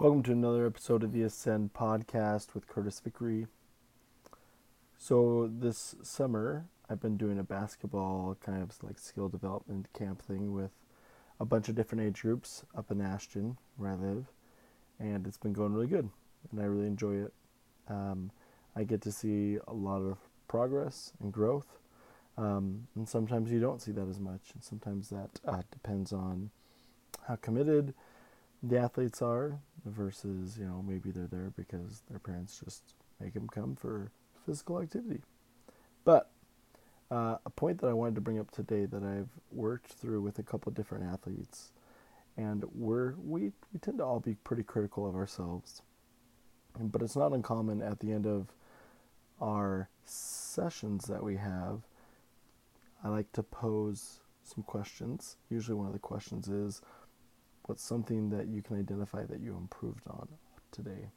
Welcome to another episode of the Ascend podcast with Curtis Vickery. So, this summer, I've been doing a basketball kind of like skill development camp thing with a bunch of different age groups up in Ashton, where I live, and it's been going really good, and I really enjoy it. Um, I get to see a lot of progress and growth, um, and sometimes you don't see that as much, and sometimes that uh, depends on how committed the athletes are versus you know maybe they're there because their parents just make them come for physical activity. But uh, a point that i wanted to bring up today that i've worked through with a couple different athletes and we're we, we tend to all be pretty critical of ourselves but it's not uncommon at the end of our sessions that we have i like to pose some questions. Usually one of the questions is what's something that you can identify that you improved on today.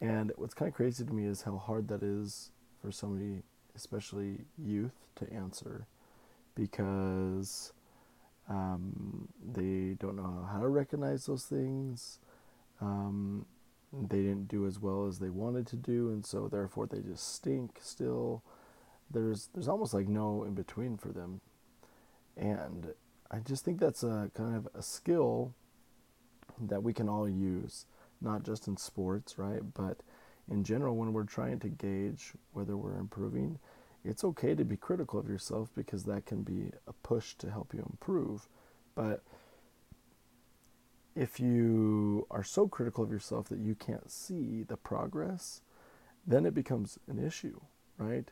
And what's kind of crazy to me is how hard that is for somebody, especially youth, to answer because um, they don't know how to recognize those things. Um, they didn't do as well as they wanted to do, and so therefore they just stink still. There's there's almost like no in between for them, and I just think that's a kind of a skill that we can all use, not just in sports, right? But in general, when we're trying to gauge whether we're improving, it's okay to be critical of yourself because that can be a push to help you improve. But if you are so critical of yourself that you can't see the progress, then it becomes an issue, right?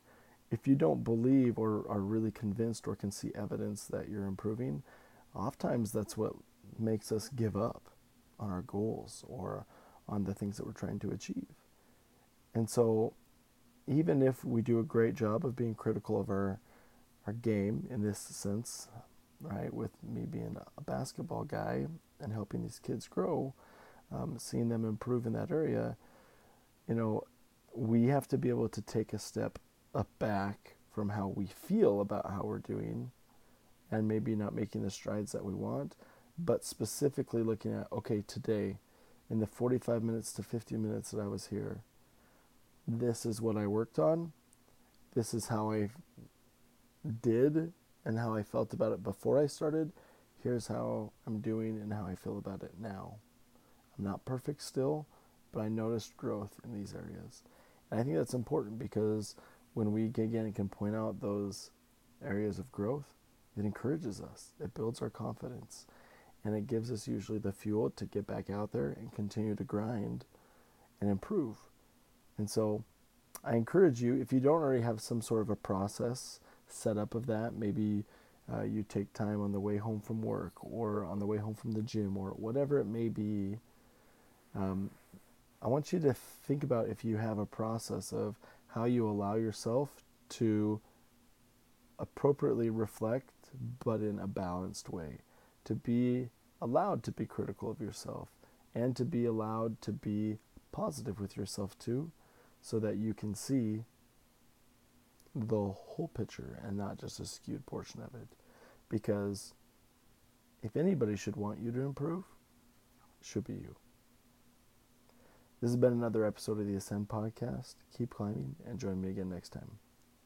If you don't believe or are really convinced or can see evidence that you're improving, oftentimes that's what makes us give up on our goals or on the things that we're trying to achieve. And so, even if we do a great job of being critical of our our game in this sense, right, with me being a basketball guy and helping these kids grow, um, seeing them improve in that area, you know, we have to be able to take a step up back from how we feel about how we're doing and maybe not making the strides that we want but specifically looking at okay, today, in the 45 minutes to 50 minutes that I was here, this is what I worked on. This is how I did and how I felt about it before I started. Here's how I'm doing and how I feel about it now. I'm not perfect still, but I noticed growth in these areas. And I think that's important because when we again can point out those areas of growth, it encourages us. It builds our confidence and it gives us usually the fuel to get back out there and continue to grind and improve. And so I encourage you, if you don't already have some sort of a process set up of that, maybe uh, you take time on the way home from work or on the way home from the gym or whatever it may be. Um, I want you to think about if you have a process of how you allow yourself to appropriately reflect, but in a balanced way to be allowed to be critical of yourself and to be allowed to be positive with yourself too, so that you can see the whole picture and not just a skewed portion of it. Because if anybody should want you to improve, it should be you. This has been another episode of the Ascend Podcast. Keep climbing and join me again next time.